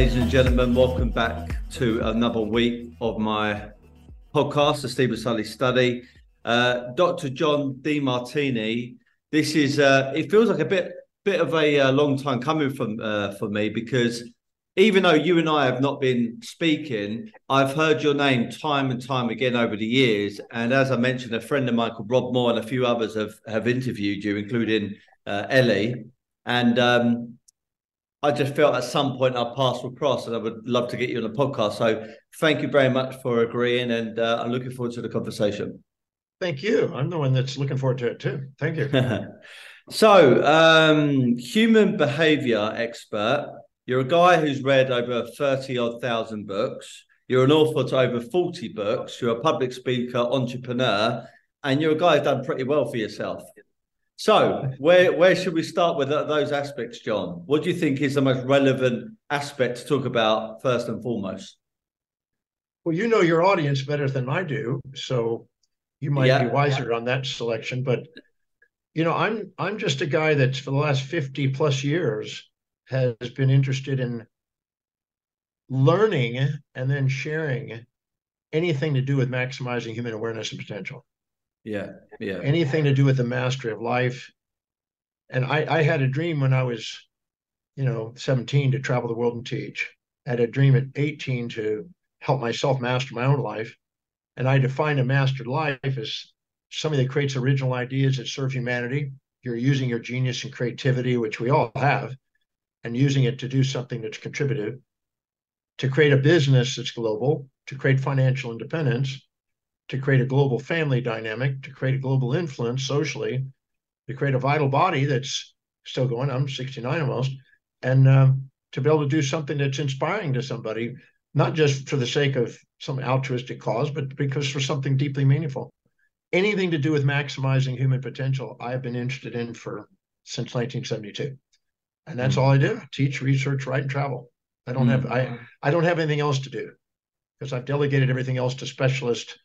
Ladies and gentlemen, welcome back to another week of my podcast, the Steven Sully Study. Uh, Dr. John Demartini. This is uh, it feels like a bit bit of a uh, long time coming from uh, for me because even though you and I have not been speaking, I've heard your name time and time again over the years. And as I mentioned, a friend of mine called Rob Moore and a few others have have interviewed you, including uh, Ellie. And um, I just felt at some point our paths will cross, and I would love to get you on the podcast. So thank you very much for agreeing, and uh, I'm looking forward to the conversation. Thank you. I'm the one that's looking forward to it too. Thank you. so, um, human behavior expert. You're a guy who's read over 30 odd thousand books. You're an author to over 40 books. You're a public speaker, entrepreneur, and you're a guy who's done pretty well for yourself. So, where where should we start with those aspects, John? What do you think is the most relevant aspect to talk about first and foremost? Well, you know your audience better than I do, so you might yeah. be wiser on that selection. But you know, I'm I'm just a guy that's for the last 50 plus years has been interested in learning and then sharing anything to do with maximizing human awareness and potential. Yeah. Yeah. Anything to do with the mastery of life. And I, I had a dream when I was, you know, 17 to travel the world and teach. I had a dream at 18 to help myself master my own life. And I define a mastered life as somebody that creates original ideas that serve humanity. You're using your genius and creativity, which we all have, and using it to do something that's contributive, to create a business that's global, to create financial independence, to create a global family dynamic, to create a global influence socially, to create a vital body that's still going. I'm 69 almost, and um, to be able to do something that's inspiring to somebody, not just for the sake of some altruistic cause, but because for something deeply meaningful. Anything to do with maximizing human potential, I've been interested in for since 1972, and that's mm-hmm. all I do: teach, research, write, and travel. I don't mm-hmm. have I I don't have anything else to do because I've delegated everything else to specialists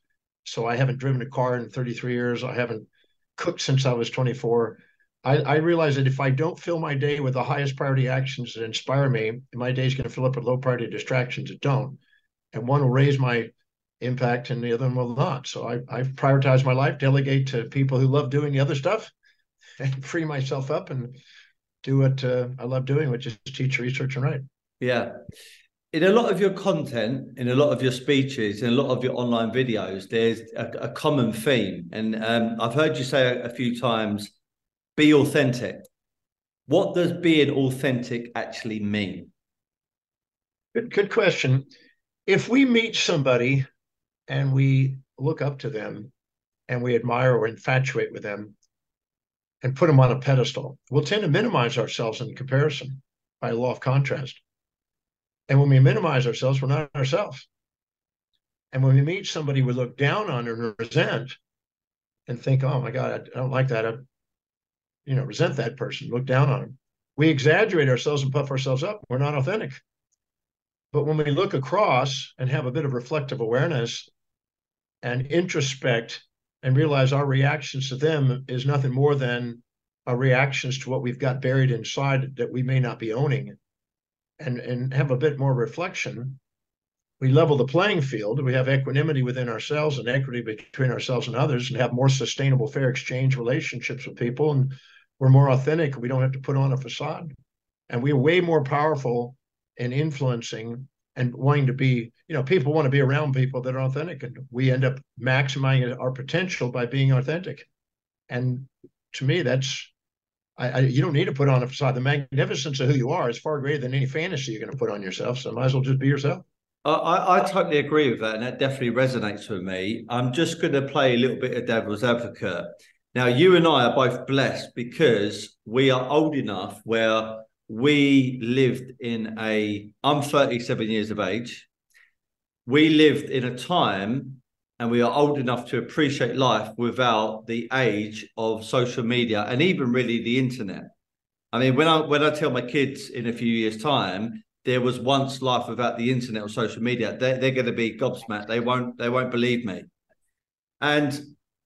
so I haven't driven a car in 33 years. I haven't cooked since I was 24. I, I realize that if I don't fill my day with the highest priority actions that inspire me, my day is going to fill up with low priority distractions that don't. And one will raise my impact and the other one will not. So I, I prioritize my life, delegate to people who love doing the other stuff, and free myself up and do what uh, I love doing, which is teach, research, and write. Yeah in a lot of your content, in a lot of your speeches, in a lot of your online videos, there's a, a common theme. And um, I've heard you say a, a, few times be authentic. What does being authentic actually mean? Good, good question. If we meet somebody and we look up to them and we admire or infatuate with them and put them on a pedestal, we'll tend to minimize ourselves in comparison by law of contrast. And when we minimize ourselves, we're not ourselves. And when we meet somebody we look down on and resent and think, oh my God, I don't like that. I, you know, resent that person, look down on them. We exaggerate ourselves and puff ourselves up. We're not authentic. But when we look across and have a bit of reflective awareness and introspect and realize our reactions to them is nothing more than our reactions to what we've got buried inside that we may not be owning and, and have a bit more reflection, we level the playing field. We have equanimity within ourselves and equity between ourselves and others, and have more sustainable, fair exchange relationships with people. And we're more authentic. We don't have to put on a facade. And we're way more powerful in influencing and wanting to be, you know, people want to be around people that are authentic. And we end up maximizing our potential by being authentic. And to me, that's I, I, you don't need to put on a facade. The magnificence of who you are is far greater than any fantasy you're going to put on yourself. So might as well just be yourself. I, I totally agree with that, and that definitely resonates with me. I'm just going to play a little bit of devil's advocate. Now, you and I are both blessed because we are old enough where we lived in a. I'm 37 years of age. We lived in a time and we are old enough to appreciate life without the age of social media and even really the internet. I mean, when I when I tell my kids in a few years' time there was once life without the internet or social media, they're, they're going to be gobsmacked. They won't they won't believe me. And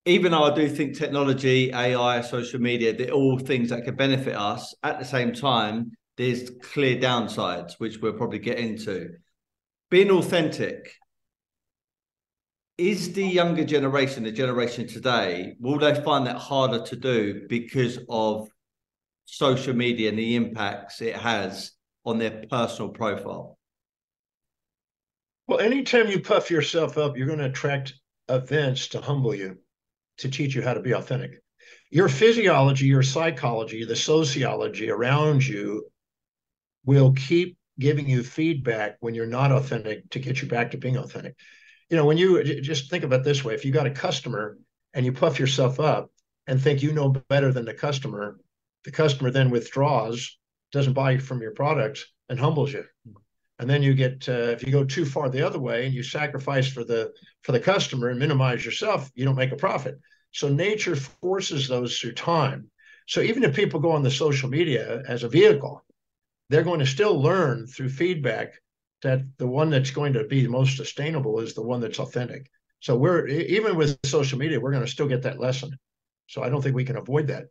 even though I do think technology, AI, social media, they're all things that can benefit us. At the same time, there's clear downsides, which we'll probably get into. Being authentic, is the younger generation, the generation today, will they find that harder to do because of social media and the impacts it has on their personal profile? Well, anytime you puff yourself up, you're going to attract events to humble you, to teach you how to be authentic. Your physiology, your psychology, the sociology around you will keep giving you feedback when you're not authentic to get you back to being authentic you know, when you just think about this way, if you got a customer and you puff yourself up and think you know better than the customer, the customer then withdraws, doesn't buy from your products, and humbles you. And then you get uh, if you go too far the other way and you sacrifice for the for the customer and minimize yourself, you don't make a profit. So nature forces those through time. So even if people go on the social media as a vehicle, they're going to still learn through feedback that the one that's going to be most sustainable is the one that's authentic. So we're even with social media, we're going to still get that lesson. So I don't think we can avoid that.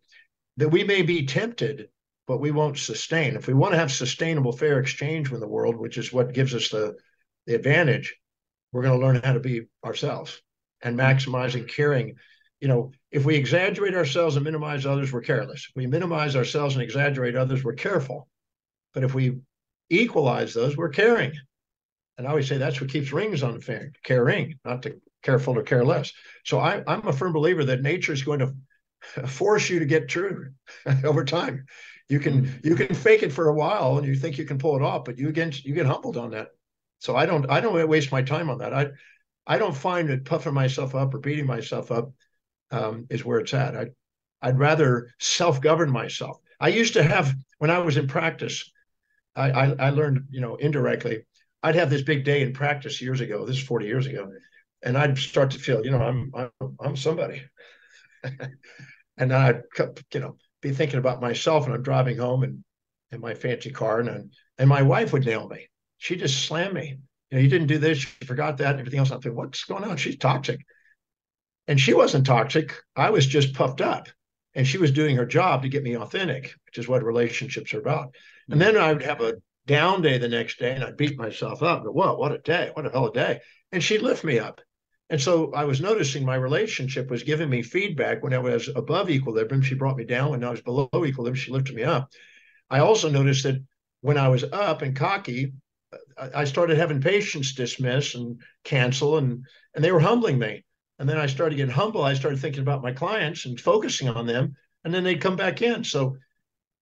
That we may be tempted, but we won't sustain. If we want to have sustainable fair exchange with the world, which is what gives us the, the advantage, we're going to learn how to be ourselves and maximizing caring. You know, if we exaggerate ourselves and minimize others, we're careless. If we minimize ourselves and exaggerate others, we're careful. But if we equalize those, we're caring. And I always say that's what keeps rings on the finger, caring, not to careful or careless. So I, I'm a firm believer that nature is going to force you to get true over time. You can mm-hmm. you can fake it for a while and you think you can pull it off, but you get you get humbled on that. So I don't I don't waste my time on that. I I don't find that puffing myself up or beating myself up um, is where it's at. I I'd rather self govern myself. I used to have when I was in practice. I, I, I learned, you know, indirectly. I'd have this big day in practice years ago. This is 40 years ago, and I'd start to feel, you know, I'm I'm, I'm somebody. and then I'd, you know, be thinking about myself, and I'm driving home and in my fancy car, and and my wife would nail me. She just slammed me. You know, you didn't do this, you forgot that, and everything else. I'm thinking, what's going on? She's toxic. And she wasn't toxic. I was just puffed up. And she was doing her job to get me authentic, which is what relationships are about. And then I would have a down day the next day and I'd beat myself up. But whoa, what a day. What a hell of a day. And she'd lift me up. And so I was noticing my relationship was giving me feedback when I was above equilibrium. She brought me down. When I was below equilibrium, she lifted me up. I also noticed that when I was up and cocky, I started having patients dismiss and cancel, and and they were humbling me. And then I started getting humble. I started thinking about my clients and focusing on them, and then they'd come back in. So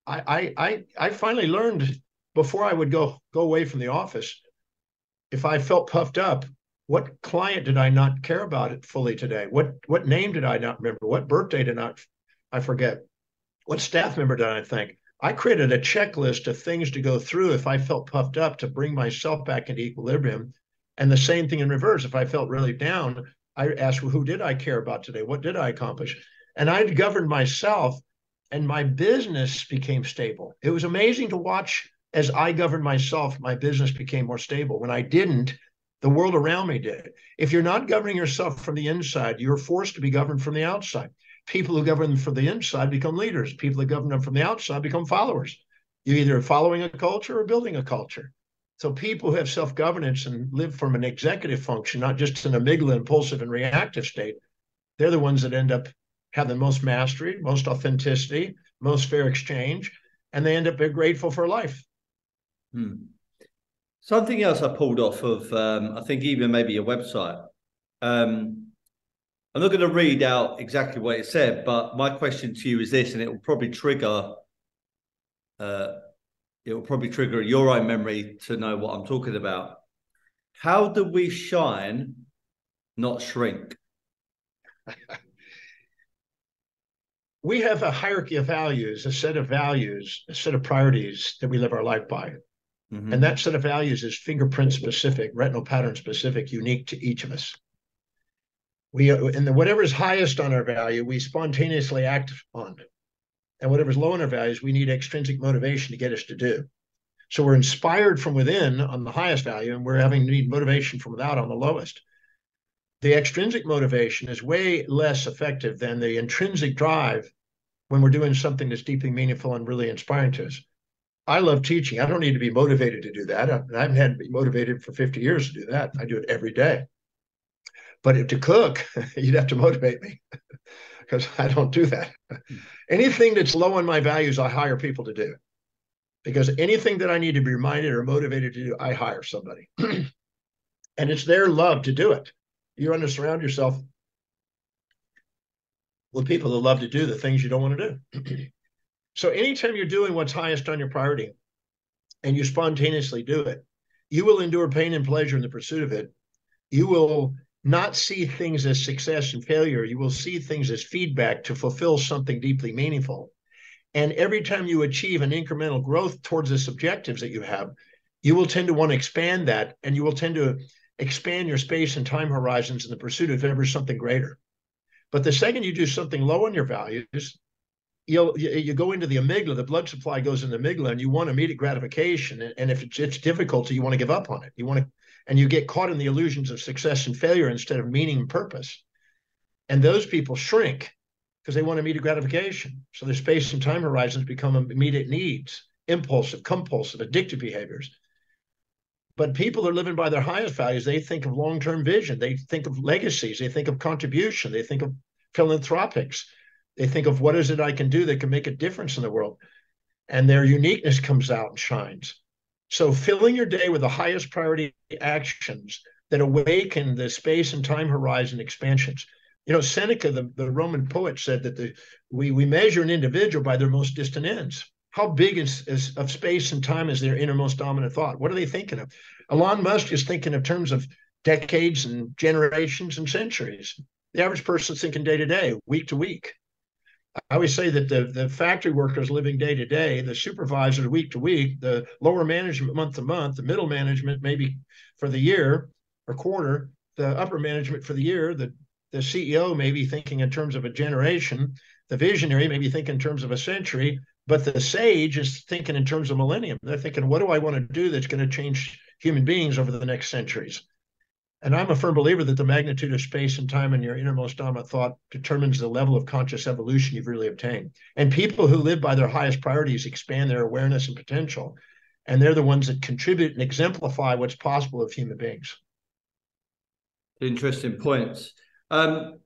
I I I finally learned before I would go go away from the office, if I felt puffed up, what client did I not care about it fully today? What what name did I not remember? What birthday did not I forget? What staff member did I thank? I created a checklist of things to go through if I felt puffed up to bring myself back into equilibrium. And the same thing in reverse. If I felt really down, I asked, well, who did I care about today? What did I accomplish? And I'd governed myself and my business became stable. It was amazing to watch as I governed myself, my business became more stable. When I didn't, the world around me did. If you're not governing yourself from the inside, you're forced to be governed from the outside. People who govern from the inside become leaders. People who govern them from the outside become followers. You're either following a culture or building a culture. So people who have self-governance and live from an executive function, not just an amygdala impulsive and reactive state, they're the ones that end up have the most mastery, most authenticity, most fair exchange, and they end up being grateful for life. Hmm. Something else I pulled off of, um, I think even maybe a website. Um, I'm not going to read out exactly what it said, but my question to you is this, and it will probably trigger, uh, it will probably trigger your own memory to know what I'm talking about. How do we shine, not shrink? we have a hierarchy of values, a set of values, a set of priorities that we live our life by. Mm-hmm. And that set of values is fingerprint specific, retinal pattern specific, unique to each of us. We and whatever is highest on our value, we spontaneously act on. And whatever's low on our values, we need extrinsic motivation to get us to do. So we're inspired from within on the highest value, and we're having need motivation from without on the lowest. The extrinsic motivation is way less effective than the intrinsic drive when we're doing something that's deeply meaningful and really inspiring to us. I love teaching. I don't need to be motivated to do that. I, I haven't had to be motivated for 50 years to do that. I do it every day. But to cook, you'd have to motivate me because I don't do that. Hmm. Anything that's low on my values, I hire people to do. Because anything that I need to be reminded or motivated to do, I hire somebody. and it's their love to do it. You want to surround yourself with people that love to do the things you don't want to do. so anytime you're doing what's highest on your priority and you spontaneously do it, you will endure pain and pleasure in the pursuit of it. You will not see things as success and failure. You will see things as feedback to fulfill something deeply meaningful. And every time you achieve an incremental growth towards the objectives that you have, you will tend to want to expand that and you will tend to expand your space and time horizons in the pursuit of ever something greater. But the second you do something low on your values, you'll you go into the amygdala, the blood supply goes in the amygdala, and you want immediate gratification. And if it's, it's difficult, you want to give up on it. You want to and you get caught in the illusions of success and failure instead of meaning and purpose. And those people shrink because they want immediate gratification. So their space and time horizons become immediate needs, impulsive, compulsive, addictive behaviors. But people are living by their highest values, they think of long term vision, they think of legacies, they think of contribution, they think of philanthropics, they think of what is it I can do that can make a difference in the world. And their uniqueness comes out and shines. So filling your day with the highest priority actions that awaken the space and time horizon expansions. You know, Seneca, the, the Roman poet, said that the we we measure an individual by their most distant ends. How big is, is of space and time is their innermost dominant thought? What are they thinking of? Elon Musk is thinking in terms of decades and generations and centuries. The average person's thinking day to day, week to week. I always say that the, the factory workers living day to day, the supervisors week to week, the lower management month to month, the middle management maybe for the year or quarter, the upper management for the year, the, the CEO may be thinking in terms of a generation, the visionary may be thinking in terms of a century, but the sage is thinking in terms of millennium. They're thinking, what do I want to do that's going to change human beings over the next centuries? And I'm a firm believer that the magnitude of space and time in your innermost dominant thought determines the level of conscious evolution you've really obtained. And people who live by their highest priorities expand their awareness and potential. And they're the ones that contribute and exemplify what's possible of human beings. Interesting points. Um,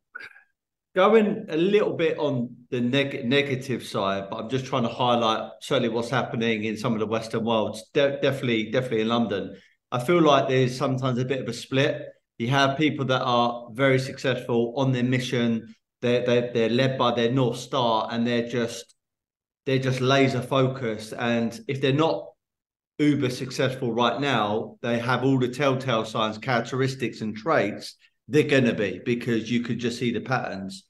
going a little bit on the neg- negative side, but I'm just trying to highlight certainly what's happening in some of the Western worlds. De- definitely, definitely in London. I feel like there's sometimes a bit of a split. You have people that are very successful on their mission. They're, they're, they're led by their North Star and they're just they're just laser focused. And if they're not uber successful right now, they have all the telltale signs, characteristics, and traits. They're going to be because you could just see the patterns.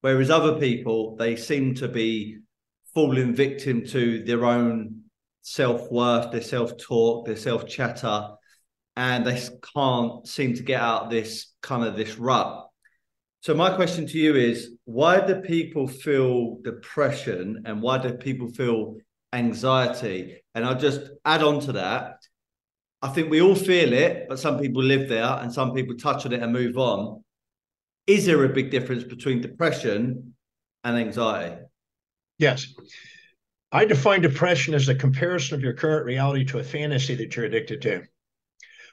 Whereas other people, they seem to be falling victim to their own self worth, their self talk, their self chatter, and they can't seem to get out this kind of this rut. So my question to you is why do people feel depression and why do people feel anxiety? And I'll just add on to that. I think we all feel it, but some people live there and some people touch on it and move on. Is there a big difference between depression and anxiety? Yes. I define depression as a comparison of your current reality to a fantasy that you're addicted to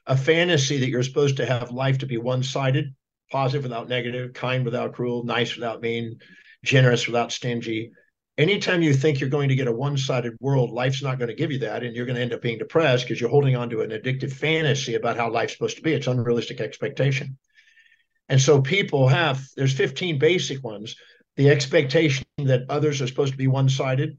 a fantasy that you're supposed to have life to be one sided, positive without negative, kind without cruel, nice without mean, generous without stingy. Anytime you think you're going to get a one sided world, life's not going to give you that. And you're going to end up being depressed because you're holding on to an addictive fantasy about how life's supposed to be. It's unrealistic expectation. And so people have, there's 15 basic ones the expectation that others are supposed to be one sided,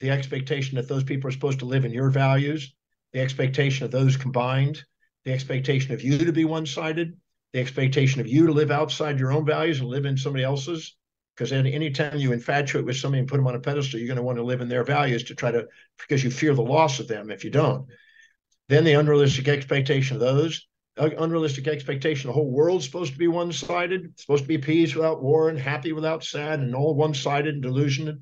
the expectation that those people are supposed to live in your values, the expectation of those combined, the expectation of you to be one sided, the expectation of you to live outside your own values and live in somebody else's. Because any time you infatuate with somebody and put them on a pedestal, you're going to want to live in their values to try to, because you fear the loss of them if you don't. Then the unrealistic expectation of those, uh, unrealistic expectation the whole world's supposed to be one sided, supposed to be peace without war and happy without sad and all one sided and delusional.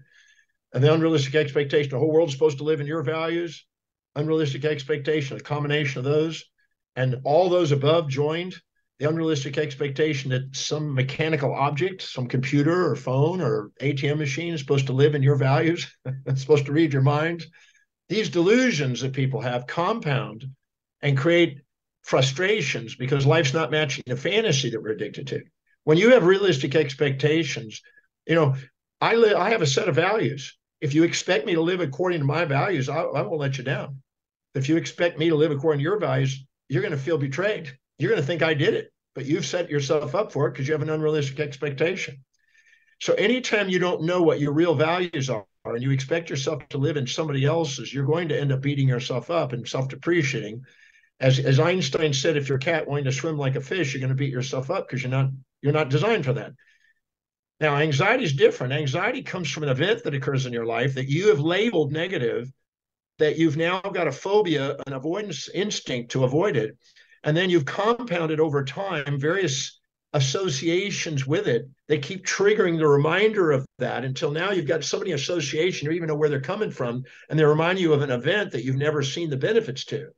And the unrealistic expectation the whole world's supposed to live in your values, unrealistic expectation, a combination of those and all those above joined the unrealistic expectation that some mechanical object, some computer or phone or ATM machine is supposed to live in your values, it's supposed to read your mind. these delusions that people have compound and create frustrations because life's not matching the fantasy that we're addicted to. When you have realistic expectations, you know, I live, I have a set of values. If you expect me to live according to my values, I, I won't let you down. If you expect me to live according to your values, you're going to feel betrayed. You're going to think I did it, but you've set yourself up for it because you have an unrealistic expectation. So anytime you don't know what your real values are and you expect yourself to live in somebody else's, you're going to end up beating yourself up and self-depreciating. As, as Einstein said, if you're a cat wanting to swim like a fish, you're going to beat yourself up because you're not you're not designed for that. Now, anxiety is different. Anxiety comes from an event that occurs in your life that you have labeled negative, that you've now got a phobia, an avoidance instinct to avoid it. And then you've compounded over time various associations with it. They keep triggering the reminder of that until now you've got so many associations, you even know where they're coming from, and they remind you of an event that you've never seen the benefits to.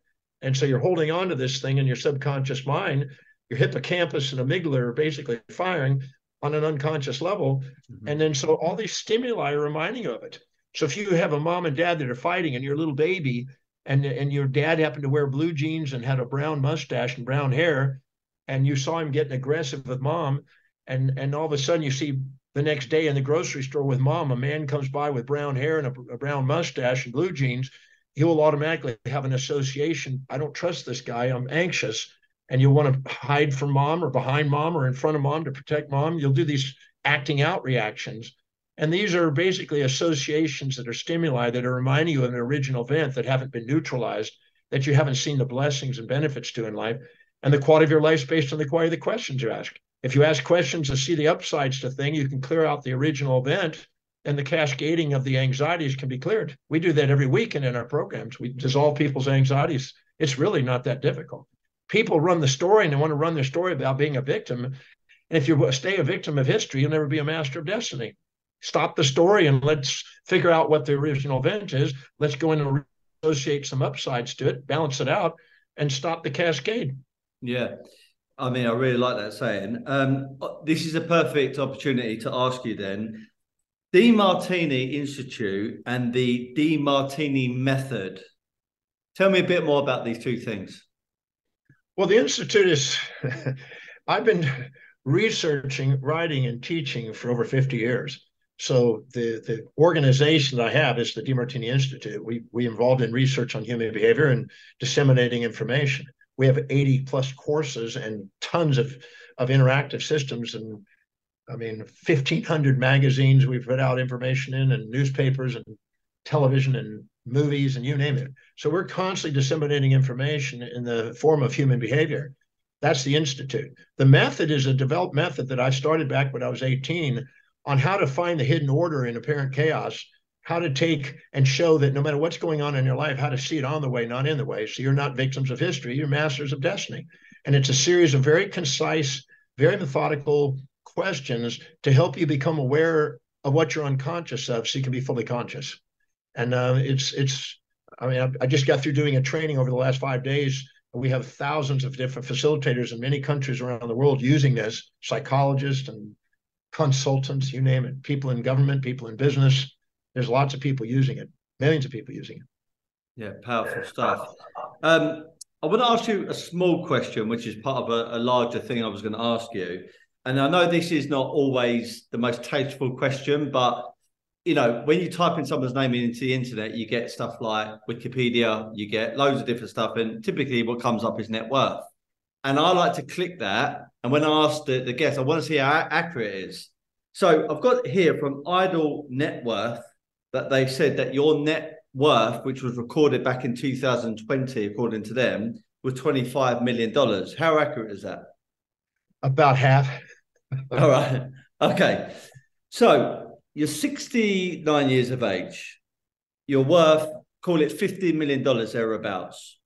And so you're holding on to this thing in your subconscious mind. Your hippocampus and amygdala are basically firing on an unconscious level. Mm-hmm. And then so all these stimuli are reminding you of it. So if you have a mom and dad that are fighting and your little baby and, and your dad happened to wear blue jeans and had a brown mustache and brown hair, and you saw him getting aggressive with mom, and and all of a sudden you see the next day in the grocery store with mom, a man comes by with brown hair and a, a brown mustache and blue jeans, he will automatically have an association. I don't trust this guy. I'm anxious and you'll want to hide from mom or behind mom or in front of mom to protect mom. You'll do these acting out reactions. And these are basically associations that are stimuli that are reminding you of an original event that haven't been neutralized, that you haven't seen the blessings and benefits to in life. And the quality of your life is based on the quality of the questions you ask. If you ask questions to see the upsides to thing, you can clear out the original event and the cascading of the anxieties can be cleared. We do that every week and in our programs. We dissolve people's anxieties. It's really not that difficult people run the story and they want to run their story about being a victim. And if you stay a victim of history, you'll never be a master of destiny. Stop the story and let's figure out what the original event is. Let's go in and associate some upsides to it, balance it out, and stop the cascade. Yeah. I mean, I really like that saying. Um, this is a perfect opportunity to ask you then DeMartini Institute and the Demartini method. Tell me a bit more about these two things. Well, the Institute is, I've been researching, writing, and teaching for over 50 years. So the, the organization that I have is the DeMartini Institute. We we involved in research on human behavior and disseminating information. We have 80 plus courses and tons of, of interactive systems and I mean 1500 magazines we've put out information in and newspapers and television and movies and you name it. So we're constantly disseminating information in the form of human behavior. That's the Institute. The method is a developed method that I started back when I was 18 on how to find the hidden order in apparent chaos, how to take and show that no matter what's going on in your life, how to see it on the way, not in the way. So you're not victims of history, you're masters of destiny. And it's a series of very concise, very methodical questions to help you become aware of what you're unconscious of so you can be fully conscious and uh, it's it's. I mean, I, I just got through doing a training over the last five days. We have thousands of different facilitators in many countries around the world using this, psychologists and consultants, you name it, people in government, people in business. There's lots of people using it, millions of people using it. Yeah, powerful stuff. Um, I want to ask you a small question, which is part of a, a, larger thing I was going to ask you. And I know this is not always the most tasteful question, but you know, when you type in someone's name into the internet, you get stuff like Wikipedia, you get loads of different stuff, and typically what comes up is net worth. And I like to click that. And when I ask the, the guest, I want to see how accurate it is. So I've got here from Idle Net Worth that they've said that your net worth, which was recorded back in 2020, according to them, was $25 million. How accurate is that? About half. All right. Okay. So you're 69 years of age. You're worth, call it $15 million thereabouts.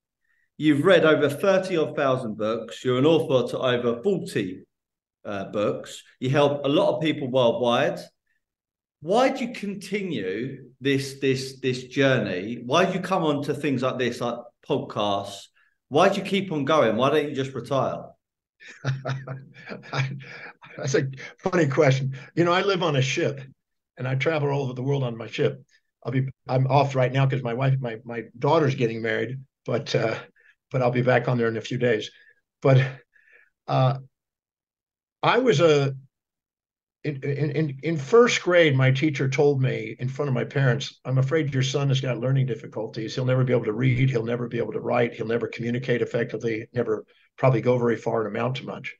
You've read over 30 odd thousand books. You're an author to over 40 uh, books. You help a lot of people worldwide. Why do you continue this this this journey? Why do you come on to things like this, like podcasts? Why do you keep on going? Why don't you just retire? That's a funny question. You know, I live on a ship and I travel all over the world on my ship. I'll be I'm off right now because my wife my my daughter's getting married, but uh, but I'll be back on there in a few days. But uh, I was a in, in in first grade, my teacher told me in front of my parents, "I'm afraid your son has got learning difficulties. He'll never be able to read. He'll never be able to write. He'll never communicate effectively. Never probably go very far and amount to much."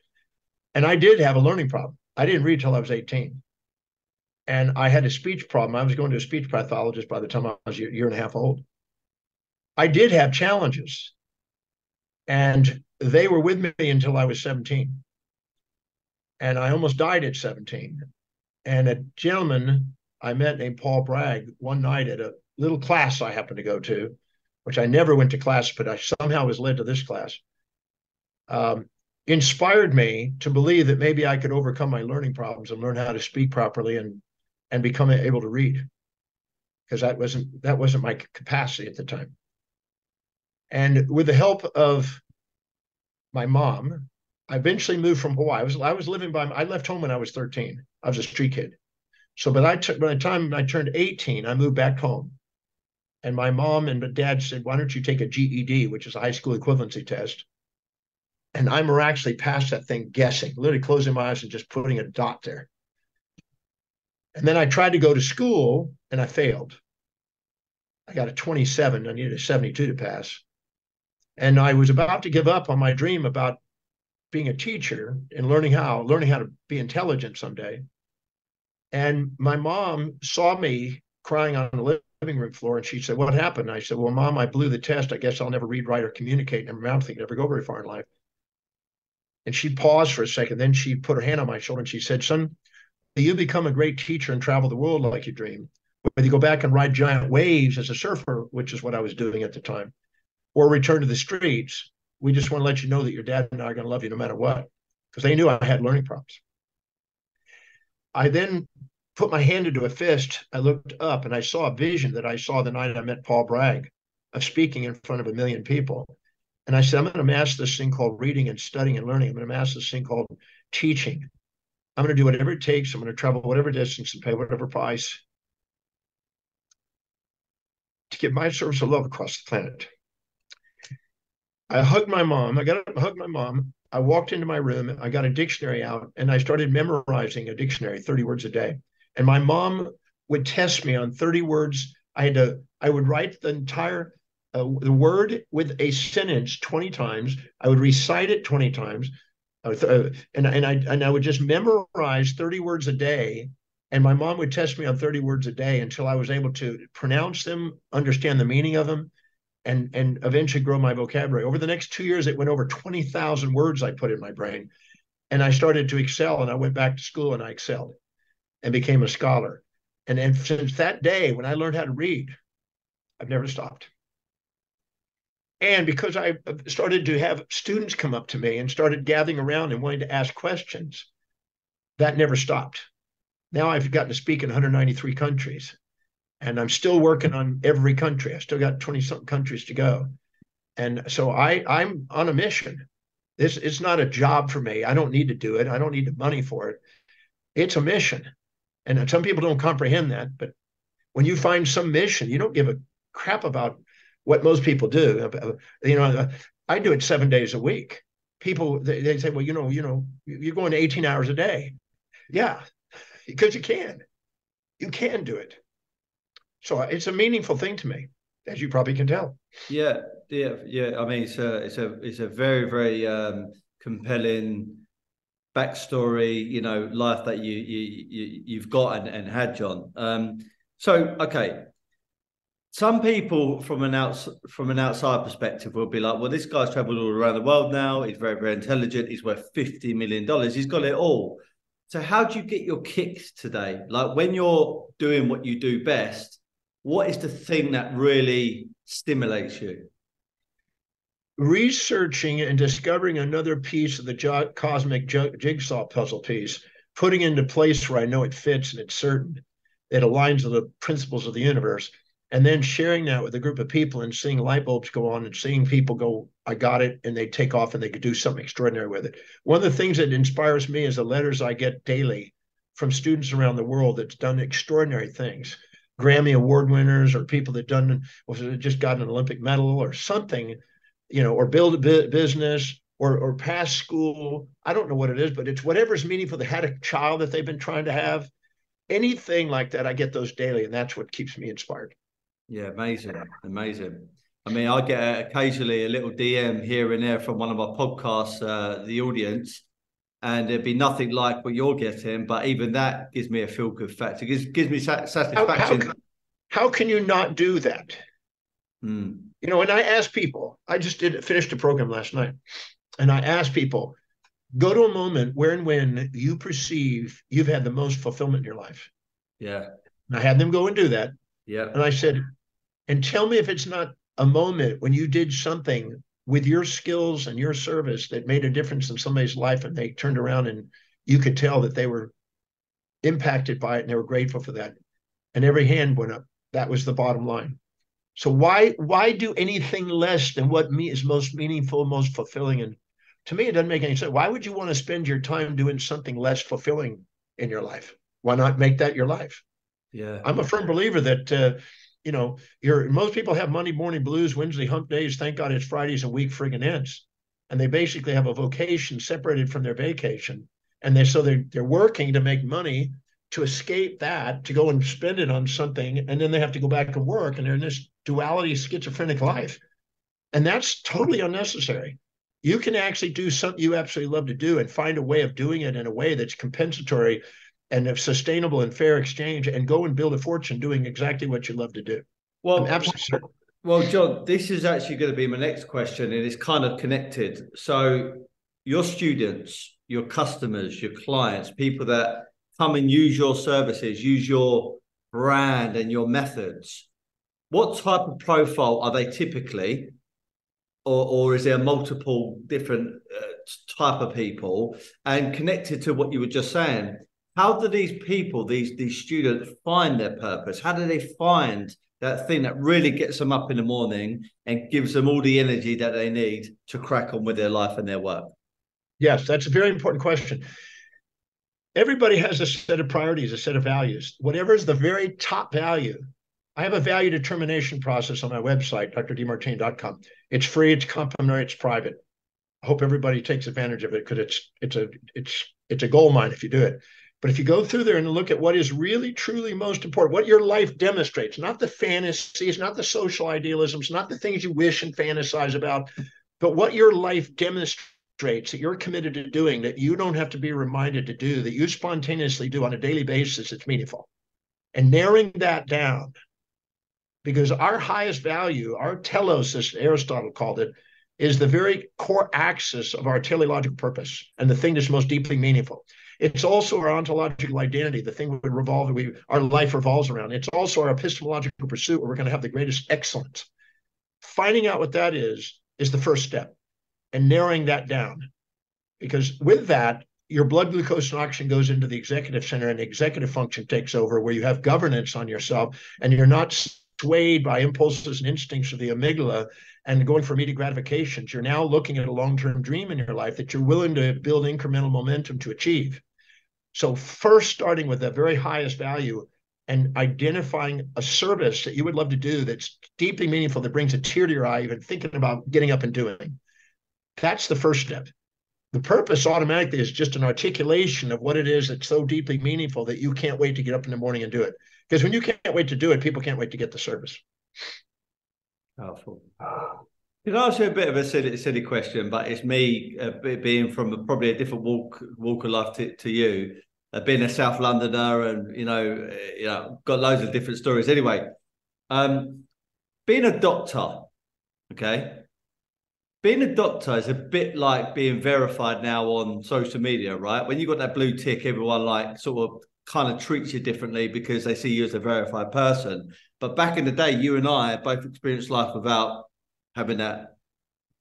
And I did have a learning problem. I didn't read till I was 18 and I had a speech problem. I was going to a speech pathologist by the time I was a year and a half old. I did have challenges, and they were with me until I was 17. And I almost died at 17. And a gentleman I met named Paul Bragg one night at a little class I happened to go to, which I never went to class, but I somehow was led to this class, um, inspired me to believe that maybe I could overcome my learning problems and learn how to speak properly and and become able to read because that wasn't that wasn't my capacity at the time and with the help of my mom i eventually moved from hawaii i was i was living by i left home when i was 13 i was a street kid so by, I t- by the time i turned 18 i moved back home and my mom and my dad said why don't you take a ged which is a high school equivalency test and i miraculously passed that thing guessing literally closing my eyes and just putting a dot there and then I tried to go to school and I failed. I got a 27. I needed a 72 to pass. And I was about to give up on my dream about being a teacher and learning how, learning how to be intelligent someday. And my mom saw me crying on the living room floor and she said, What happened? I said, Well, mom, I blew the test. I guess I'll never read, write, or communicate. Never mouth thing, never go very far in life. And she paused for a second. Then she put her hand on my shoulder and she said, Son, you become a great teacher and travel the world like you dream, whether you go back and ride giant waves as a surfer, which is what I was doing at the time, or return to the streets, we just want to let you know that your dad and I are going to love you no matter what, because they knew I had learning problems. I then put my hand into a fist. I looked up and I saw a vision that I saw the night I met Paul Bragg of speaking in front of a million people. And I said, I'm going to master this thing called reading and studying and learning. I'm going to master this thing called teaching. I'm going to do whatever it takes. I'm going to travel whatever distance and pay whatever price to give my service of love across the planet. I hugged my mom. I got up hugged my mom. I walked into my room. I got a dictionary out and I started memorizing a dictionary, 30 words a day. And my mom would test me on 30 words. I had to, I would write the entire uh, the word with a sentence 20 times. I would recite it 20 times. Uh, and and I and I would just memorize 30 words a day and my mom would test me on 30 words a day until I was able to pronounce them, understand the meaning of them, and and eventually grow my vocabulary. Over the next two years, it went over 20,000 words I put in my brain. And I started to excel and I went back to school and I excelled and became a scholar. And, and since that day, when I learned how to read, I've never stopped. And because I uh, started to have students come up to me and started gathering around and wanting to ask questions, that never stopped. Now I've gotten to speak in 193 countries, and I'm still working on every country. I still got 20 something countries to go. And so I, I'm on a mission. This it's not a job for me. I don't need to do it. I don't need the money for it. It's a mission. And some people don't comprehend that. But when you find some mission, you don't give a crap about what most people do. You know, I do it seven days a week. People they, they say, well, you know, you know, you're going to 18 hours a day. Yeah, because you can. You can do it. So it's a meaningful thing to me, as you probably can tell. Yeah, yeah, yeah. I mean, it's a it's a it's a very very um, compelling backstory. You know, life that you you, you you've got and, and had, John. Um, so okay, some people from an outs from an outside perspective will be like, well, this guy's traveled all around the world now. He's very, very intelligent. He's worth fifty million dollars. He's got it all. So, how do you get your kicks today? Like when you're doing what you do best, what is the thing that really stimulates you? Researching and discovering another piece of the cosmic jigsaw puzzle piece, putting into place where I know it fits and it's certain, it aligns with the principles of the universe and then sharing that with a group of people and seeing light bulbs go on and seeing people go i got it and they take off and they could do something extraordinary with it one of the things that inspires me is the letters i get daily from students around the world that's done extraordinary things Grammy award winners or people that done was just got an Olympic medal or something, you know, or build a business or or pass school. I don't know what it is, but it's whatever's meaningful. They had a child that they've been trying to have. Anything like that, I get those daily, and that's what keeps me inspired. Yeah, amazing, amazing. I mean, I get occasionally a little DM here and there from one of my podcasts, uh, the audience, and it'd be nothing like what you're getting. But even that gives me a feel good factor. It gives, gives me satisfaction. How, how, can, how, can, you not do that? Mm. You know, and I ask people, I just did finished a program last night, and I asked people, go to a moment where and when you perceive you've had the most fulfillment in your life. Yeah. And I had them go and do that. Yeah. And I said, and tell me if it's not a moment when you did something with your skills and your service that made a difference in somebody's life and they turned around and you could tell that they were impacted by it and they were grateful for that. And every hand went up. That was the bottom line. So why why do anything less than what me is most meaningful, most fulfilling? And to me, it doesn't make any sense. Why would you want to spend your time doing something less fulfilling in your life? Why not make that your life? Yeah, I'm a firm believer that uh, you know, your most people have Monday morning blues, Wednesday hump days. Thank God it's Fridays a week friggin' ends, and they basically have a vocation separated from their vacation, and they so they're they're working to make money to escape that to go and spend it on something, and then they have to go back to work, and they're in this duality schizophrenic life, and that's totally unnecessary. You can actually do something you absolutely love to do and find a way of doing it in a way that's compensatory and a sustainable and fair exchange and go and build a fortune doing exactly what you love to do. Well, I'm absolutely certain. Well, John, this is actually going to be my next question, and it's kind of connected. So, your students, your customers, your clients, people that come and use your services, use your brand and your methods, what type of profile are they typically? or, or is there multiple different uh, type of people? And connected to what you were just saying, how do these people, these these students, find their purpose? How do they find that thing that really gets them up in the morning and gives them all the energy that they need to crack on with their life and their work? Yes, that's a very important question. Everybody has a set of priorities, a set of values. Whatever is the very top value I have a value determination process on my website, drdemartini.com. It's free, it's complimentary, it's private. I hope everybody takes advantage of it because it's it's a it's it's a gold mine if you do it. But if you go through there and look at what is really truly most important, what your life demonstrates, not the fantasies, not the social idealisms, not the things you wish and fantasize about, but what your life demonstrates that you're committed to doing, that you don't have to be reminded to do, that you spontaneously do on a daily basis, it's meaningful. And narrowing that down because our highest value, our telos, as Aristotle called it, is the very core axis of our teleological purpose and the thing that's most deeply meaningful. It's also our ontological identity, the thing we revolve, we our life revolves around. It's also our epistemological pursuit where we're going to have the greatest excellence. Finding out what that is is the first step, and narrowing that down, because with that, your blood glucose and oxygen goes into the executive center, and the executive function takes over, where you have governance on yourself, and you're not swayed by impulses and instincts of the amygdala and going for immediate gratifications. You're now looking at a long term dream in your life that you're willing to build incremental momentum to achieve. So, first, starting with the very highest value and identifying a service that you would love to do that's deeply meaningful, that brings a tear to your eye, even thinking about getting up and doing. That's the first step. The purpose automatically is just an articulation of what it is that's so deeply meaningful that you can't wait to get up in the morning and do it. Because when you can't wait to do it, people can't wait to get the service. Powerful. Can I ask you a bit of a silly, silly question, but it's me uh, being from a, probably a different walk walk of life to, to you, being a South Londoner, and you know, you know, got loads of different stories. Anyway, um, being a doctor, okay, being a doctor is a bit like being verified now on social media, right? When you got that blue tick, everyone like sort of kind of treats you differently because they see you as a verified person. But back in the day, you and I both experienced life without having that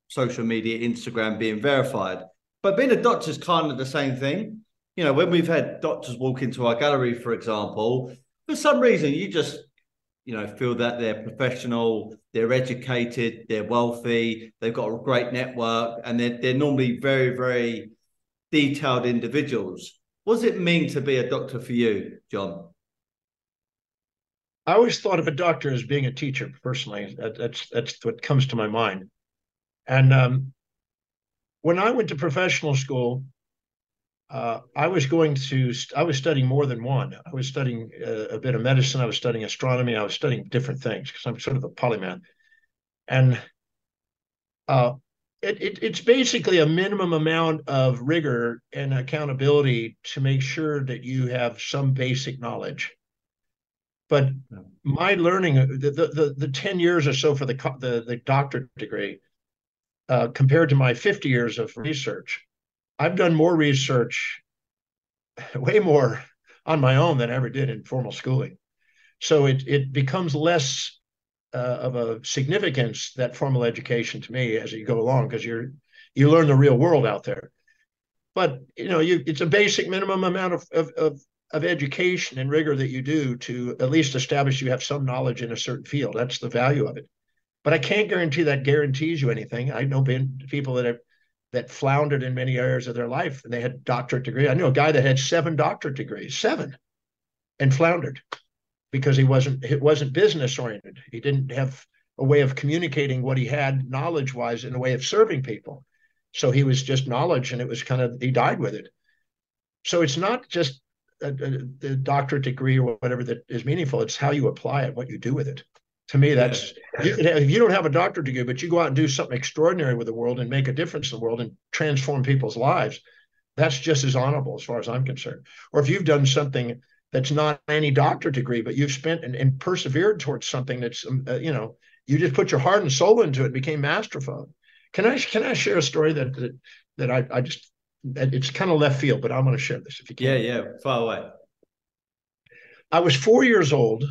social media, Instagram being verified. But being a doctor is kind of the same thing. You know, when we've had doctors walk into our gallery, for example, for some reason you just, you know, feel that they're professional, they're educated, they're wealthy, they've got a great network, and they're, they're normally very, very detailed individuals. What does it mean to be a doctor for you, John? I always thought of a doctor as being a teacher. Personally, that, that's that's what comes to my mind. And um, when I went to professional school, uh, I was going to, I was studying more than one. I was studying a, uh, a bit of medicine. I was studying astronomy. I was studying different things because I'm sort of a polymath. And uh, it, it, it's basically a minimum amount of rigor and accountability to make sure that you have some basic knowledge. But my learning, the, the, the 10 years or so for the, the, the doctorate degree, uh, compared to my 50 years of research, I've done more research, way more on my own than I ever did in formal schooling. So it it becomes less uh, of a significance that formal education to me as you go along because you're you learn the real world out there. But you know, you it's a basic minimum amount of, of of of education and rigor that you do to at least establish you have some knowledge in a certain field. That's the value of it. But I can't guarantee that guarantees you anything. I know people that have that floundered in many areas of their life and they had doctorate degree. I knew a guy that had seven doctorate degrees, seven, and floundered because he wasn't it wasn't business oriented. He didn't have a way of communicating what he had knowledge wise in a way of serving people. So he was just knowledge and it was kind of he died with it. So it's not just a doctorate degree or whatever that is meaningful. It's how you apply it, what you do with it to me that's you if you don't have a doctorate degree but you go out and do something extraordinary with the world and make a difference in the world and transform people's lives that's just as honorable as far as i'm concerned. Or if you've done something that's not any doctorate degree but you've spent and, and persevered towards something that's um, uh, you know you just put your heart and soul into it and became masterful can i can i share a story that that, that i i just it's kind of left field but i'm going to share this if you can. Yeah yeah far away. I was four years old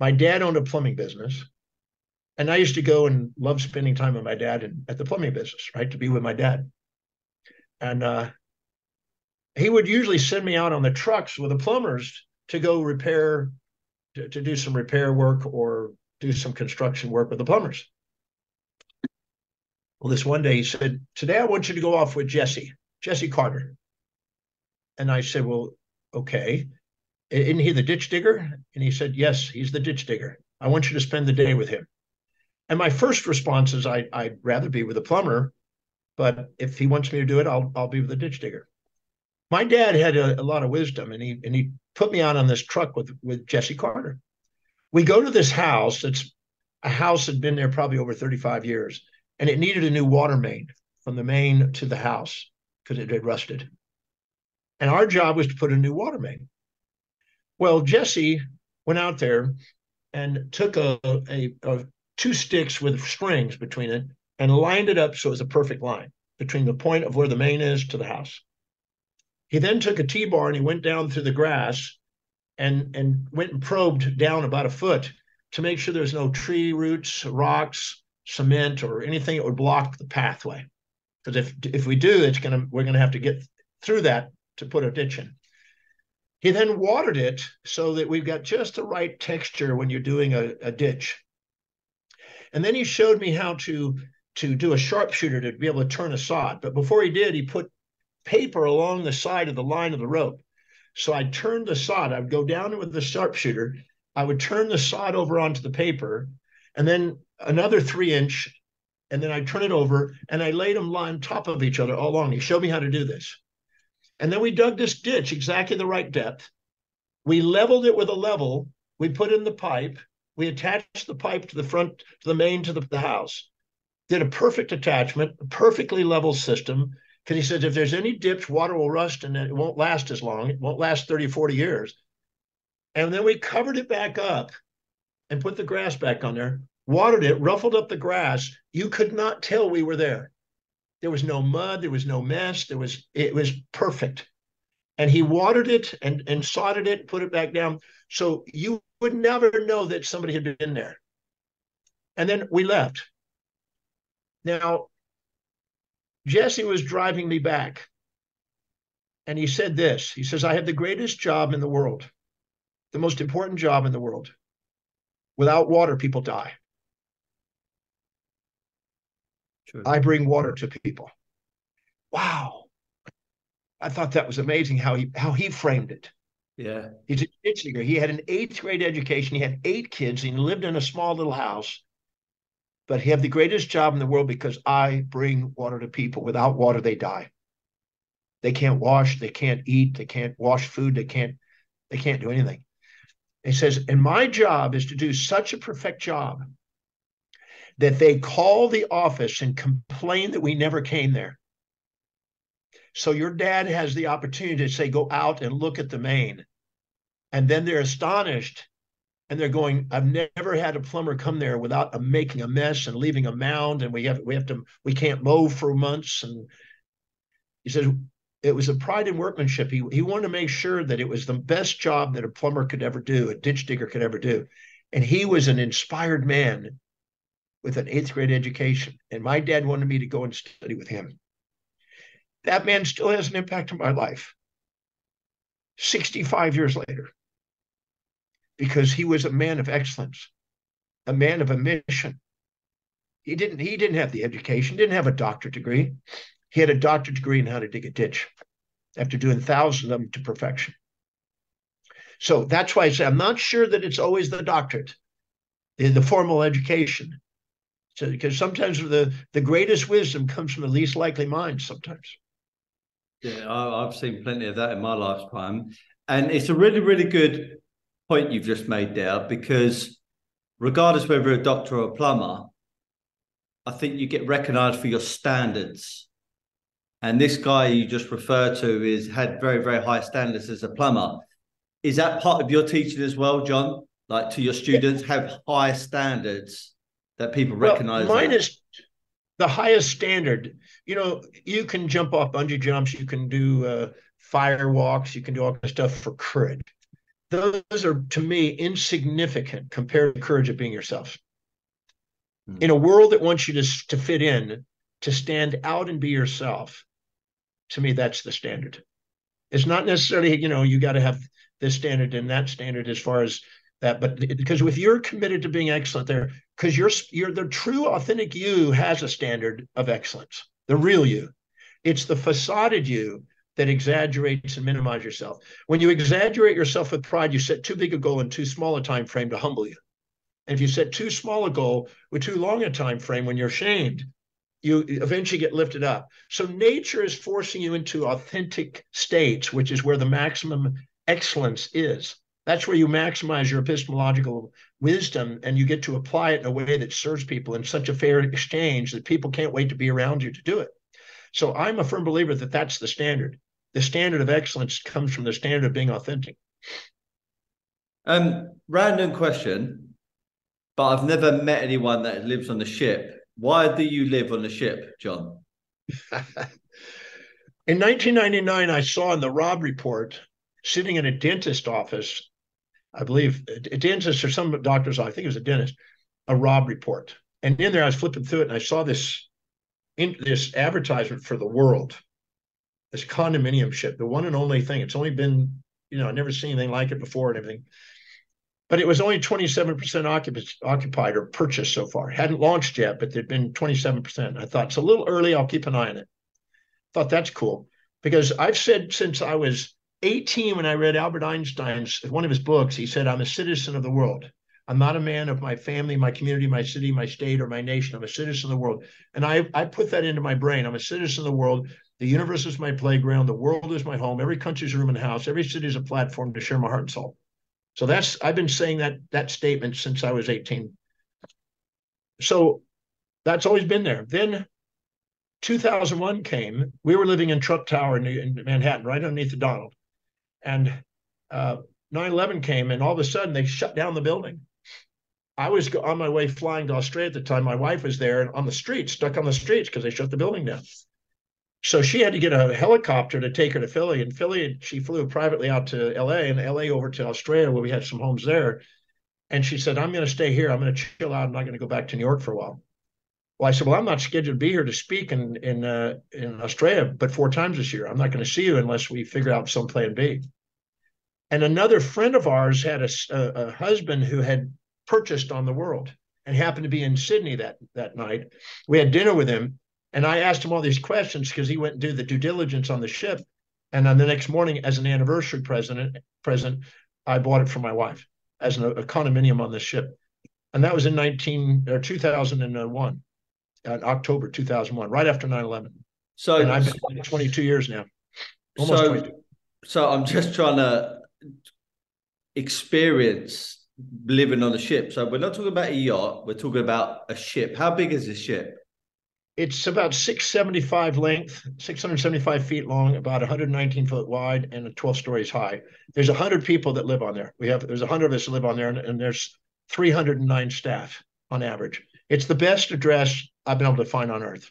my dad owned a plumbing business. And I used to go and love spending time with my dad in, at the plumbing business, right? To be with my dad. And uh, he would usually send me out on the trucks with the plumbers to go repair, to, to do some repair work or do some construction work with the plumbers. Well, this one day he said, Today I want you to go off with Jesse, Jesse Carter. And I said, Well, okay isn't he the ditch digger? And he said, yes, he's the ditch digger. I want you to spend the day with him. And my first response is, I, would rather be with a plumber, but if he wants me to do it, I'll, I'll be with the ditch digger. My dad had a, a lot of wisdom and he, and he put me out on this truck with, with Jesse Carter. We go to this house. It's a house had been there probably over 35 years and it needed a new water main from the main to the house because it had rusted. And our job was to put a new water main. Well, Jesse went out there and took a, a, a two sticks with strings between it and lined it up so it was a perfect line between the point of where the main is to the house. He then took a T-bar and he went down through the grass and and went and probed down about a foot to make sure there's no tree roots, rocks, cement, or anything that would block the pathway. Because if if we do, it's gonna we're gonna have to get through that to put a ditch in. He then watered it so that we've got just the right texture when you're doing a, a ditch. And then he showed me how to, to do a sharpshooter to be able to turn a sod. But before he did, he put paper along the side of the line of the rope. So I turned the sod. I would go down with the sharpshooter. I would turn the sod over onto the paper, and then another three inch, and then I turn it over, and I laid them on top of each other all along. He showed me how to do this. And then we dug this ditch exactly the right depth. We leveled it with a level. We put in the pipe. We attached the pipe to the front, to the main, to the, the house. Did a perfect attachment, a perfectly level system. Because he says if there's any dips, water will rust and it won't last as long. It won't last 30, 40 years. And then we covered it back up and put the grass back on there, watered it, ruffled up the grass. You could not tell we were there. There was no mud, there was no mess, there was it was perfect. And he watered it and, and sodded it, and put it back down. So you would never know that somebody had been there. And then we left. Now, Jesse was driving me back. And he said this He says, I have the greatest job in the world, the most important job in the world. Without water, people die. True. I bring water to people. Wow. I thought that was amazing how he how he framed it. Yeah. He's a ditch. He had an eighth grade education. He had eight kids. And he lived in a small little house. But he had the greatest job in the world because I bring water to people. Without water, they die. They can't wash, they can't eat, they can't wash food, they can't, they can't do anything. He says, and my job is to do such a perfect job that they call the office and complain that we never came there. So your dad has the opportunity to say, go out and look at the main. And then they're astonished and they're going, I've never had a plumber come there without a, making a mess and leaving a mound. And we have, we have to, we can't mow for months. And he says, it was a pride in workmanship. He, he wanted to make sure that it was the best job that a plumber could ever do, a ditch digger could ever do. And he was an inspired man with an eighth grade education. And my dad wanted me to go and study with him. That man still has an impact on my life. 65 years later because he was a man of excellence a man of a mission. He didn't he didn't have the education didn't have a doctorate degree. He had a doctorate degree in how to dig a ditch after doing thousands of them to perfection. So that's why i say i'm not sure that it's always the doctorate the, the formal education so, because sometimes the the greatest wisdom comes from the least likely minds sometimes yeah, I, have seen plenty of that in my lifetime. And it's a really, really good point you've just made there because regardless whether you're a doctor or a plumber, I think you get recognized for your standards. And this guy you just referred to is had very, very high standards as a plumber. Is that part of your teaching as well, John? Like to your students, have high standards that people well, recognize? Mine that? is the highest standard. You know, you can jump off bungee jumps, you can do uh, fire walks, you can do all kinds of stuff for courage. Those are to me insignificant compared to courage of being yourself. Mm-hmm. In a world that wants you to, to fit in, to stand out and be yourself, to me, that's the standard. It's not necessarily, you know, you got to have this standard and that standard as far as that but because if you're committed to being excellent there because you're you're the true authentic you has a standard of excellence the real you. It's the facaded you that exaggerates and minimizes yourself. When you exaggerate yourself with pride you set too big a goal in too small a time frame to humble you. And if you set too small a goal with too long a time frame when you're shamed you eventually get lifted up. So nature is forcing you into authentic states which is where the maximum excellence is that's where you maximize your epistemological wisdom and you get to apply it in a way that serves people in such a fair exchange that people can't wait to be around you to do it. So I'm a firm believer that that's the standard. The standard of excellence comes from the standard of being authentic. Um, random question, but I've never met anyone that lives on the ship. Why do you live on the ship, John? in 1999, I saw in the Robb Report, sitting in a dentist office, I believe, a dentist or some doctor's, I think it was a dentist, a Robb Report. And in there, I was flipping through it and I saw this in this advertisement for the world, this condominium ship, the one and only thing. It's only been, you know, I've never seen anything like it before and everything. But it was only 27% occupied or purchased so far. Hadn't launched yet, but there'd been 27%. I thought it's a little early. I'll keep an eye on it. Thought that's cool because I've said since I was 18, when I read Albert Einstein's one of his books, he said, I'm a citizen of the world. I'm not a man of my family, my community, my city, my state, or my nation. I'm a citizen of the world. And I, I put that into my brain. I'm a citizen of the world. The universe is my playground. The world is my home. Every country's a room and house. Every city is a platform to share my heart and soul. So that's I've been saying that that statement since I was 18. So that's always been there. Then 2001 came. We were living in Trump Tower in, in Manhattan, right underneath the Donald and uh, 9-11 came and all of a sudden they shut down the building. I was on my way flying to australia at the time my wife was there and on the streets stuck on the streets because they shut the building down. So she had to get a helicopter to take her to philly and philly she flew privately out to la and la over to australia where we had some homes there. And she said i'm going to stay here. I'm going to chill out. I'm not going to go back to new york for a while well, I said, well, I'm not scheduled to be here to speak in in uh, in Australia, but four times this year. I'm not going to see you unless we figure out some plan B. And another friend of ours had a, a, a husband who had purchased on the world and happened to be in Sydney that that night. We had dinner with him, and I asked him all these questions because he went and did the due diligence on the ship. And then the next morning, as an anniversary present, present, I bought it for my wife as an, a condominium on the ship. And that was in 19 or 2001, uh, October 2001, right after 9 11. So and I've been 22 years now. Almost so, 22. so I'm just trying to experience living on a ship. So we're not talking about a yacht, we're talking about a ship. How big is this ship? It's about 675 length, 675 feet long, about 119 foot wide, and 12 stories high. There's 100 people that live on there. We have there's 100 of us that live on there, and, and there's 309 staff on average. It's the best address I've been able to find on Earth.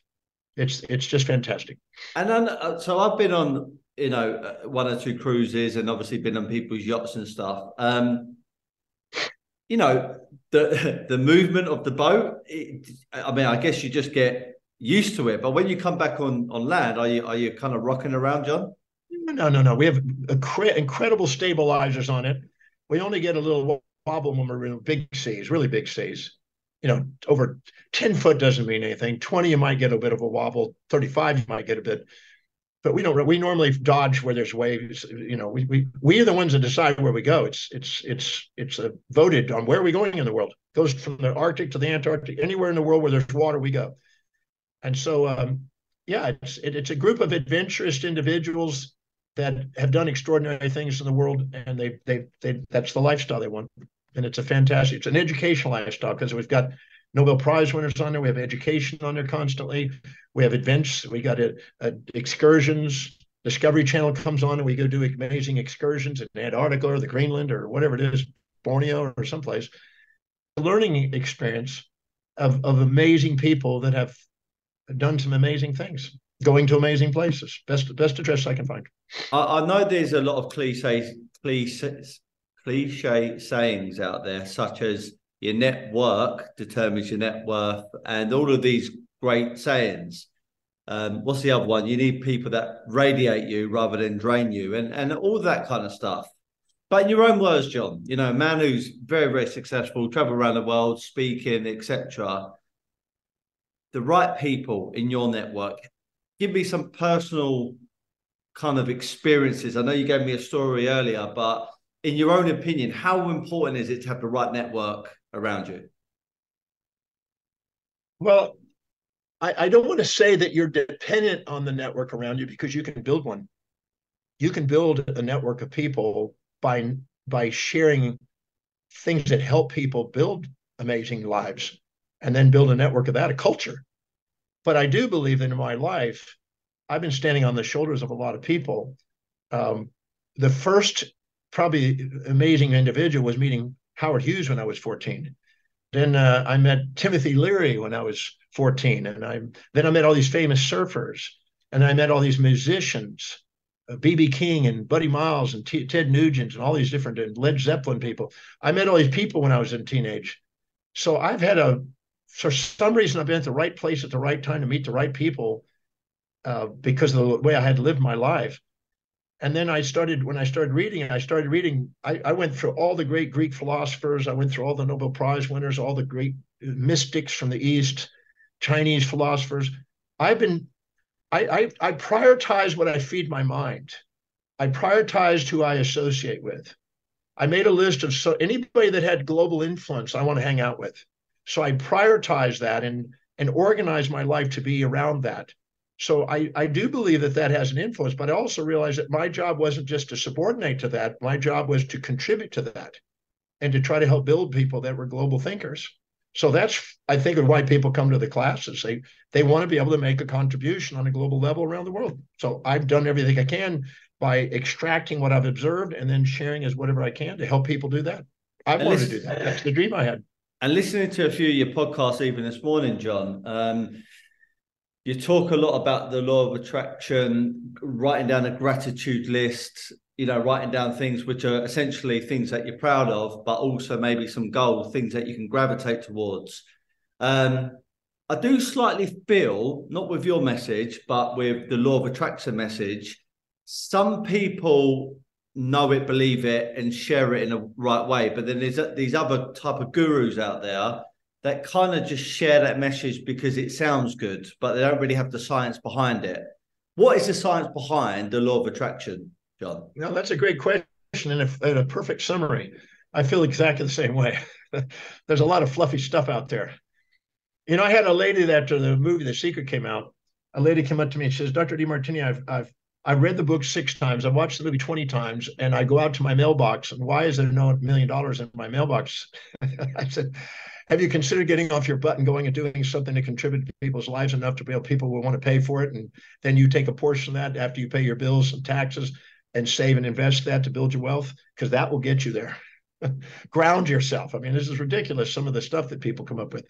It's it's just fantastic. And then, uh, so I've been on you know uh, one or two cruises, and obviously been on people's yachts and stuff. Um, you know the the movement of the boat. It, I mean, I guess you just get used to it. But when you come back on on land, are you are you kind of rocking around, John? No, no, no. We have incredible stabilizers on it. We only get a little wobble when we're in big seas, really big seas. You know, over 10 foot doesn't mean anything. 20, you might get a bit of a wobble. 35, you might get a bit. But we don't. We normally dodge where there's waves. You know, we we we are the ones that decide where we go. It's it's it's it's a voted on where are we going in the world. It goes from the Arctic to the Antarctic. Anywhere in the world where there's water, we go. And so, um, yeah, it's it, it's a group of adventurous individuals that have done extraordinary things in the world, and they they they that's the lifestyle they want, and it's a fantastic, it's an educational lifestyle because we've got Nobel Prize winners on there, we have education on there constantly, we have events, we got a, a excursions. Discovery Channel comes on, and we go do amazing excursions in Antarctica or the Greenland or whatever it is, Borneo or someplace. A learning experience of, of amazing people that have done some amazing things, going to amazing places. Best best address I can find. I, I know there's a lot of cliches cliche cliche sayings out there, such as your network determines your net worth, and all of these great sayings. Um, what's the other one? You need people that radiate you rather than drain you, and and all that kind of stuff. But in your own words, John, you know, a man who's very, very successful, travel around the world, speaking, etc the right people in your network. Give me some personal kind of experiences. I know you gave me a story earlier, but in your own opinion, how important is it to have the right network around you? Well, I, I don't want to say that you're dependent on the network around you because you can build one. You can build a network of people by by sharing things that help people build amazing lives and then build a network of that, a culture. But I do believe that in my life, I've been standing on the shoulders of a lot of people. Um, the first, probably amazing individual was meeting Howard Hughes when I was 14. Then uh, I met Timothy Leary when I was 14, and I then I met all these famous surfers, and I met all these musicians, BB uh, King and Buddy Miles and T- Ted Nugent and all these different and Led Zeppelin people. I met all these people when I was in teenage. So I've had a for some reason, I've been at the right place at the right time to meet the right people uh, because of the way I had lived my life. And then I started, when I started reading, I started reading, I, I went through all the great Greek philosophers. I went through all the Nobel Prize winners, all the great mystics from the East, Chinese philosophers. I've been, I, I, I prioritize what I feed my mind. I prioritized who I associate with. I made a list of so anybody that had global influence I want to hang out with. So I prioritize that and and organize my life to be around that. So I, I do believe that that has an influence, but I also realize that my job wasn't just to subordinate to that. My job was to contribute to that and to try to help build people that were global thinkers. So that's, I think, why people come to the classes. They they want to be able to make a contribution on a global level around the world. So I've done everything I can by extracting what I've observed and then sharing as whatever I can to help people do that. I wanted to do that. That's the dream I had and listening to a few of your podcasts even this morning, John, um, you talk a lot about the law of attraction, writing down a gratitude list, you know, writing down things which are essentially things that you're proud of, but also maybe some goals, things that you can gravitate towards. Um, I do slightly feel, not with your message, but with the law of attraction message, some people know it, believe it, and share it in a right way. But then there's these other type of gurus out there that kind of just share that message because it sounds good, but they don't really have the science behind it. What is the science behind the law of attraction, John? No, that's a great question and a, and a perfect summary. I feel exactly the same way. There's a lot of fluffy stuff out there. You know, I had a lady that after the movie The Secret came out, a lady came up to me and says, Dr. DeMartini, I've, I've, I've read the book six times. I've watched the movie 20 times and I go out to my mailbox and why is there no million dollars in my mailbox? I said, have you considered getting off your butt and going and doing something to contribute to people's lives enough to be able people will want to pay for it? And then you take a portion of that after you pay your bills and taxes and save and invest that to build your wealth? Because that will get you there. Ground yourself. I mean this is ridiculous some of the stuff that people come up with.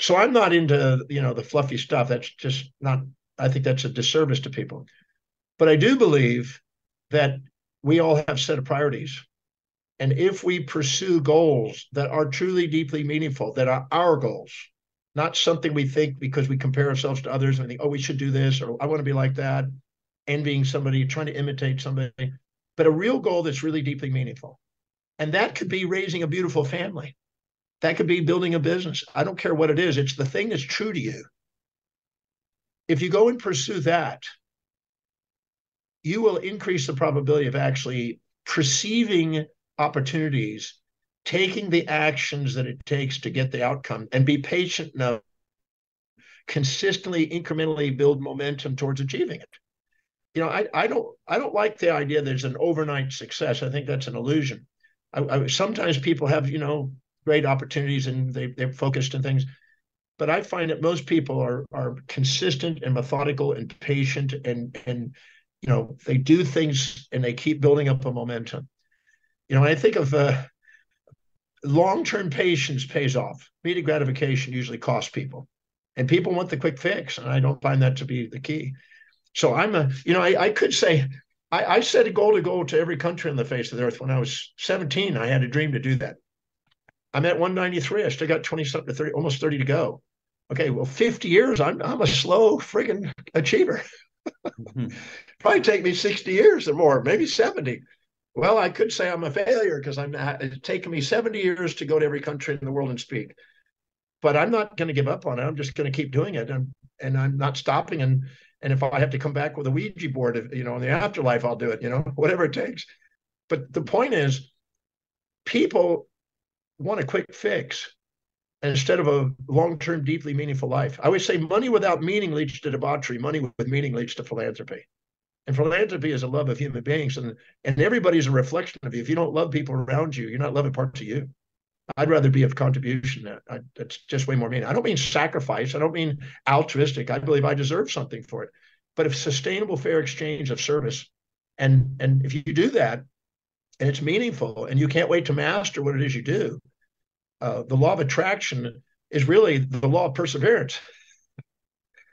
So i'm not into you know the fluffy stuff. That's just not i think that's a disservice to people. But i do believe that we all have set of priorities and if we pursue goals that are truly deeply meaningful, that are our goals, not something we think because we compare ourselves to others and think, oh, we should do this, or I want to be like that, envying somebody, trying to imitate somebody, but a real goal that's really deeply meaningful. And that could be raising a beautiful family. That could be building a business. I don't care what it is, it's the thing that's true to you. If you go and pursue that, you will increase the probability of actually perceiving opportunities, taking the actions that it takes to get the outcome and be patient enough, consistently, incrementally build momentum towards achieving it. You know, I, I don't I don't like the idea there's an overnight success. I think that's an illusion. I, I, sometimes people have, you know, great opportunities and they, they're focused on things. But I find that most people are are consistent and methodical and patient and and you know they do things and they keep building up a momentum. You know, when I think of uh, long-term patience pays off. Immediate gratification usually costs people, and people want the quick fix, and I don't find that to be the key. So I'm a, you know, I, I could say I, I set a goal to go to every country on the face of the earth. When I was 17, I had a dream to do that. I'm at 193. I still got 20 something to 30, almost 30 to go. Okay, well, 50 years, I'm I'm a slow friggin' achiever. mm-hmm. Probably take me 60 years or more, maybe 70 well, I could say I'm a failure because I'm not, it's taken me 70 years to go to every country in the world and speak. But I'm not going to give up on it. I'm just going to keep doing it, and and I'm not stopping. And and if I have to come back with a Ouija board, you know, in the afterlife, I'll do it. You know, whatever it takes. But the point is, people want a quick fix instead of a long-term, deeply meaningful life. I always say, money without meaning leads to debauchery. Money with meaning leads to philanthropy. And philanthropy is a love of human beings, and and everybody's a reflection of you. If you don't love people around you, you're not loving parts of you. I'd rather be of contribution. I, that's just way more mean. I don't mean sacrifice. I don't mean altruistic. I believe I deserve something for it. But if sustainable, fair exchange of service, and and if you do that, and it's meaningful, and you can't wait to master what it is you do, uh, the law of attraction is really the law of perseverance.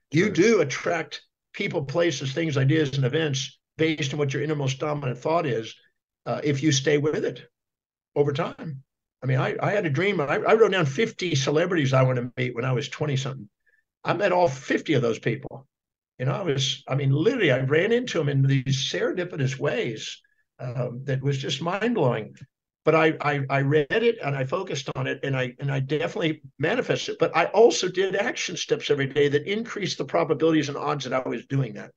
You do attract people, places, things, ideas, and events based on what your innermost dominant thought is uh, if you stay with it over time. I mean, I, I had a dream. I, I wrote down 50 celebrities I want to meet when I was 20 something. I met all 50 of those people. You know, I was, I mean, literally, I ran into them in these serendipitous ways um, that was just mind blowing but I, I, I read it and I focused on it and I and I definitely manifested. But I also did action steps every day that increased the probabilities and odds that I was doing that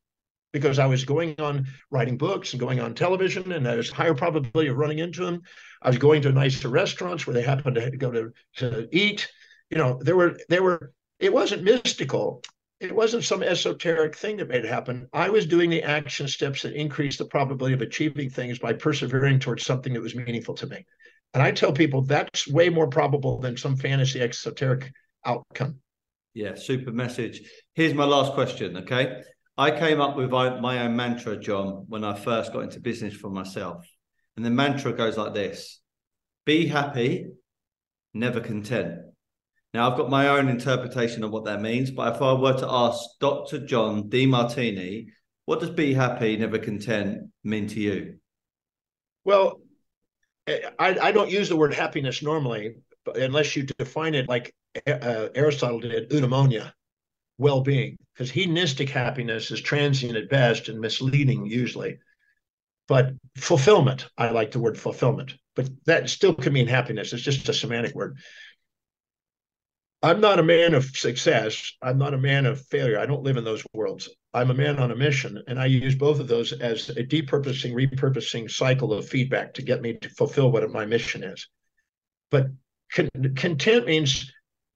because I was going on writing books and going on television, and there was higher probability of running into them. I was going to nicer restaurants where they happened to go to, to eat. You know, there were there were. It wasn't mystical it wasn't some esoteric thing that made it happen. I was doing the action steps that increased the probability of achieving things by persevering towards something that was meaningful to me. And I tell people that's way more probable than some fantasy esoteric outcome. Yeah, super message. Here's my last question. Okay. I came up with my own mantra, John, when I first got into business for myself. And the mantra goes like this be happy, never content. Now, I've got my own interpretation of what that means, but if I were to ask Dr. John DeMartini, what does be happy, never content mean to you? Well, I, I don't use the word happiness normally, unless you define it like uh, Aristotle did, eudaimonia, well being, because hedonistic happiness is transient at best and misleading usually. But fulfillment, I like the word fulfillment, but that still can mean happiness. It's just a semantic word I'm not a man of success. I'm not a man of failure. I don't live in those worlds. I'm a man on a mission, and I use both of those as a depurposing, repurposing cycle of feedback to get me to fulfill what my mission is. But con- content means,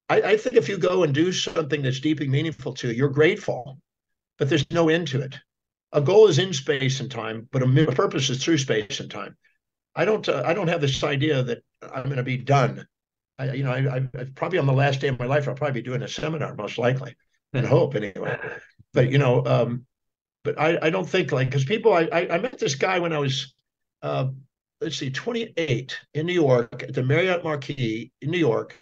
I, I think if you go and do something that's deeply meaningful to you, you're grateful, but there's no end to it. A goal is in space and time, but a purpose is through space and time. I don't. Uh, I don't have this idea that I'm going to be done I, you know, I, I probably on the last day of my life, I'll probably be doing a seminar, most likely, and hope anyway. But you know, um, but I, I don't think like because people, I, I met this guy when I was, uh, let's see, 28 in New York at the Marriott Marquis in New York.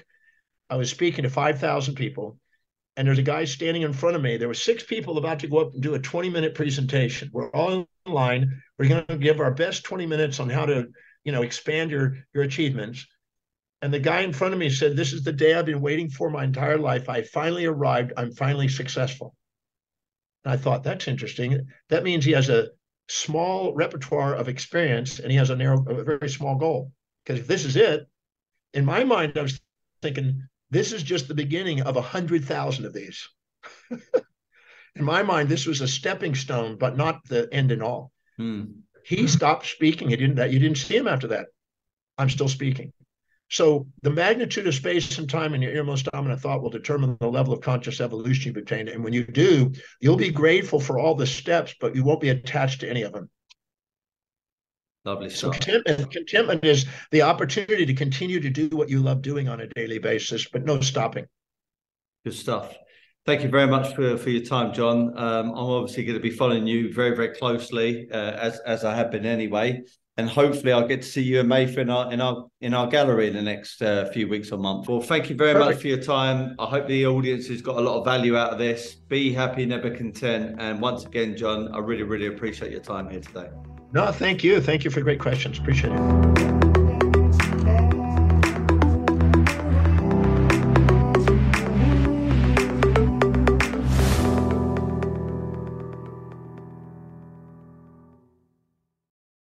I was speaking to 5,000 people, and there's a guy standing in front of me. There were six people about to go up and do a 20 minute presentation. We're all in line. We're going to give our best 20 minutes on how to, you know, expand your your achievements. And the guy in front of me said, This is the day I've been waiting for my entire life. I finally arrived. I'm finally successful. And I thought, That's interesting. That means he has a small repertoire of experience and he has a narrow, a very small goal. Because if this is it, in my mind, I was thinking, This is just the beginning of a hundred thousand of these. in my mind, this was a stepping stone, but not the end and all. Hmm. He stopped speaking. He didn't that you didn't see him after that. I'm still speaking. So the magnitude of space and time in your innermost dominant thought will determine the level of conscious evolution you've attained. And when you do, you'll be grateful for all the steps, but you won't be attached to any of them. Lovely stuff. So contentment, contentment is the opportunity to continue to do what you love doing on a daily basis, but no stopping. Good stuff. Thank you very much for, for your time, John. Um, I'm obviously going to be following you very, very closely, uh, as as I have been anyway and hopefully I'll get to see you and Mayfair in our in our in our gallery in the next uh, few weeks or months. Well, thank you very Perfect. much for your time. I hope the audience has got a lot of value out of this. Be happy, never content. And once again, John, I really really appreciate your time here today. No, thank you. Thank you for great questions. Appreciate it.